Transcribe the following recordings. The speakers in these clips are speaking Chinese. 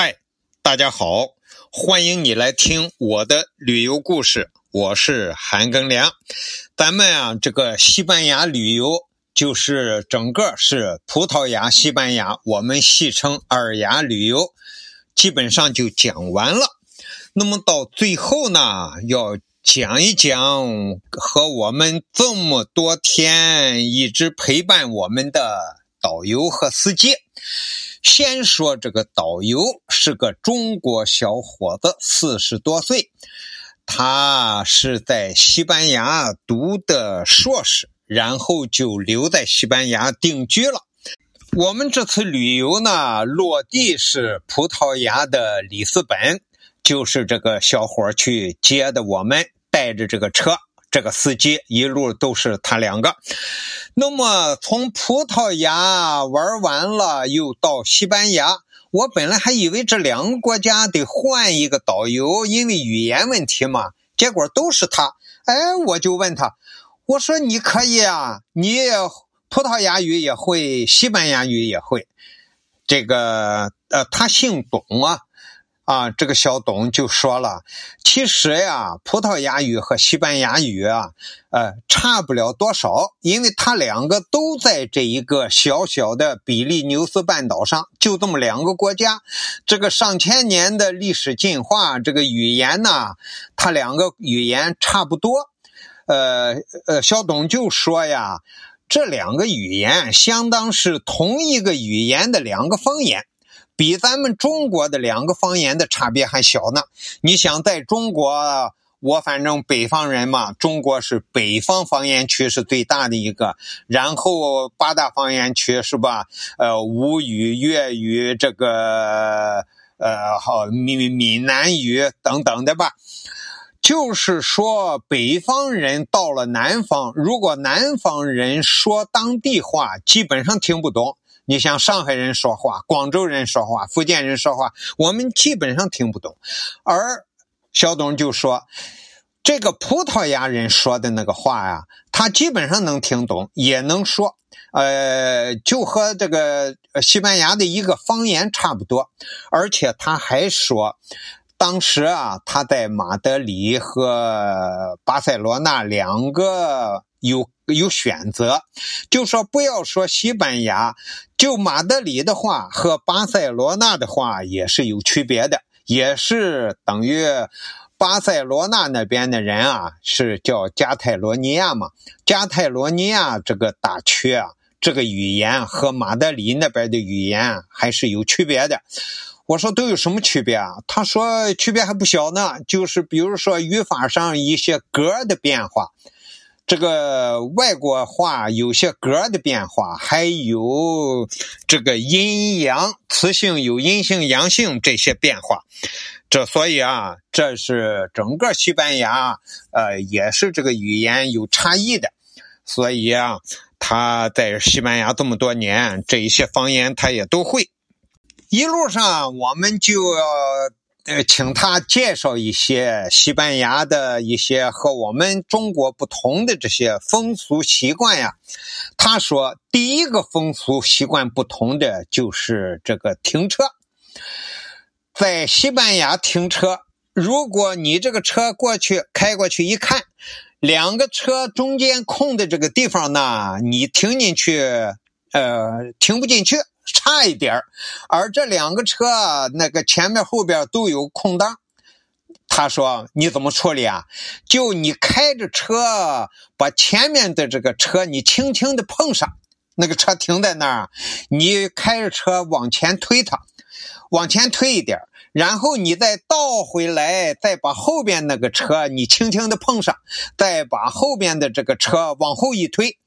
嗨，大家好，欢迎你来听我的旅游故事。我是韩庚良。咱们啊，这个西班牙旅游就是整个是葡萄牙、西班牙，我们戏称二牙旅游，基本上就讲完了。那么到最后呢，要讲一讲和我们这么多天一直陪伴我们的导游和司机。先说这个导游是个中国小伙子，四十多岁，他是在西班牙读的硕士，然后就留在西班牙定居了。我们这次旅游呢，落地是葡萄牙的里斯本，就是这个小伙去接的，我们带着这个车。这个司机一路都是他两个，那么从葡萄牙玩完了，又到西班牙。我本来还以为这两个国家得换一个导游，因为语言问题嘛。结果都是他。哎，我就问他，我说你可以啊，你葡萄牙语也会，西班牙语也会。这个呃，他姓董啊。啊，这个小董就说了，其实呀，葡萄牙语和西班牙语啊，呃，差不了多少，因为它两个都在这一个小小的比利牛斯半岛上，就这么两个国家，这个上千年的历史进化，这个语言呢，它两个语言差不多。呃呃，小董就说呀，这两个语言相当是同一个语言的两个方言。比咱们中国的两个方言的差别还小呢。你想，在中国，我反正北方人嘛，中国是北方方言区是最大的一个，然后八大方言区是吧？呃，吴语、粤语，这个呃，好闽闽南语等等的吧。就是说，北方人到了南方，如果南方人说当地话，基本上听不懂。你像上海人说话、广州人说话、福建人说话，我们基本上听不懂。而小董就说，这个葡萄牙人说的那个话呀，他基本上能听懂，也能说，呃，就和这个西班牙的一个方言差不多。而且他还说，当时啊，他在马德里和巴塞罗那两个有。有选择，就说不要说西班牙，就马德里的话和巴塞罗那的话也是有区别的，也是等于巴塞罗那那边的人啊是叫加泰罗尼亚嘛，加泰罗尼亚这个大区啊，这个语言和马德里那边的语言还是有区别的。我说都有什么区别啊？他说区别还不小呢，就是比如说语法上一些格的变化。这个外国话有些格的变化，还有这个阴阳词性有阴性阳性这些变化，这所以啊，这是整个西班牙呃也是这个语言有差异的，所以啊，他在西班牙这么多年，这一些方言他也都会。一路上我们就要。呃，请他介绍一些西班牙的一些和我们中国不同的这些风俗习惯呀。他说，第一个风俗习惯不同的就是这个停车。在西班牙停车，如果你这个车过去开过去一看，两个车中间空的这个地方呢，你停进去，呃，停不进去。差一点而这两个车那个前面后边都有空档。他说：“你怎么处理啊？就你开着车，把前面的这个车你轻轻的碰上，那个车停在那儿，你开着车往前推它，往前推一点然后你再倒回来，再把后边那个车你轻轻的碰上，再把后边的这个车往后一推，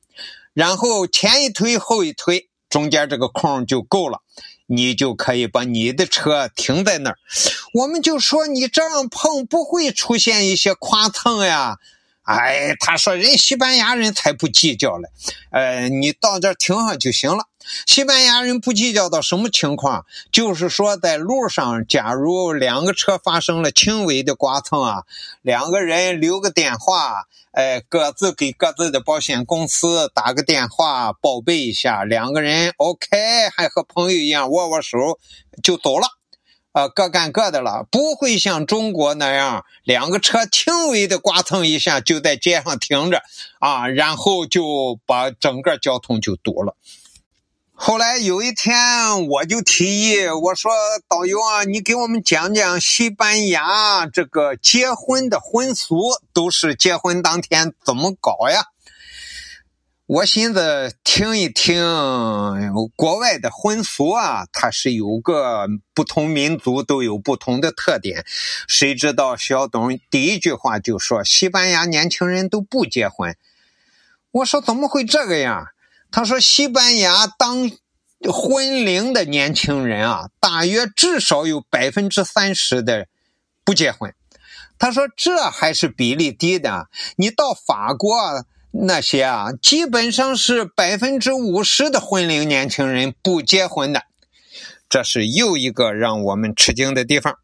然后前一推后一推。”中间这个空就够了，你就可以把你的车停在那儿。我们就说你这样碰不会出现一些剐蹭呀。哎，他说人西班牙人才不计较嘞，呃，你到这停上就行了。西班牙人不计较到什么情况？就是说在路上，假如两个车发生了轻微的刮蹭啊，两个人留个电话，哎，各自给各自的保险公司打个电话报备一下，两个人 OK，还和朋友一样握握手就走了。呃，各干各的了，不会像中国那样，两个车轻微的刮蹭一下就在街上停着，啊，然后就把整个交通就堵了。后来有一天，我就提议我说：“导游啊，你给我们讲讲西班牙这个结婚的婚俗，都是结婚当天怎么搞呀？”我寻思听一听国外的婚俗啊，它是有个不同民族都有不同的特点。谁知道小董第一句话就说西班牙年轻人都不结婚。我说怎么会这个样？他说西班牙当婚龄的年轻人啊，大约至少有百分之三十的不结婚。他说这还是比例低的。你到法国。那些啊，基本上是百分之五十的婚龄年轻人不结婚的，这是又一个让我们吃惊的地方。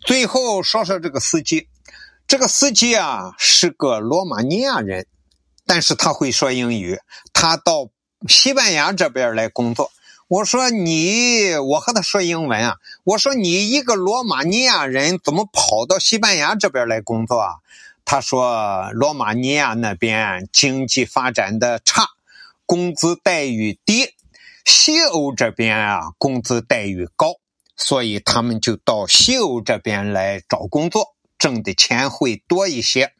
最后说说这个司机，这个司机啊是个罗马尼亚人，但是他会说英语，他到西班牙这边来工作。我说你，我和他说英文啊，我说你一个罗马尼亚人怎么跑到西班牙这边来工作啊？他说：“罗马尼亚那边经济发展的差，工资待遇低；西欧这边啊，工资待遇高，所以他们就到西欧这边来找工作，挣的钱会多一些。”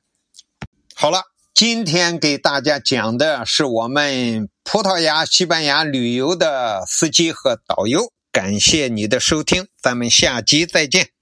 好了，今天给大家讲的是我们葡萄牙、西班牙旅游的司机和导游。感谢你的收听，咱们下集再见。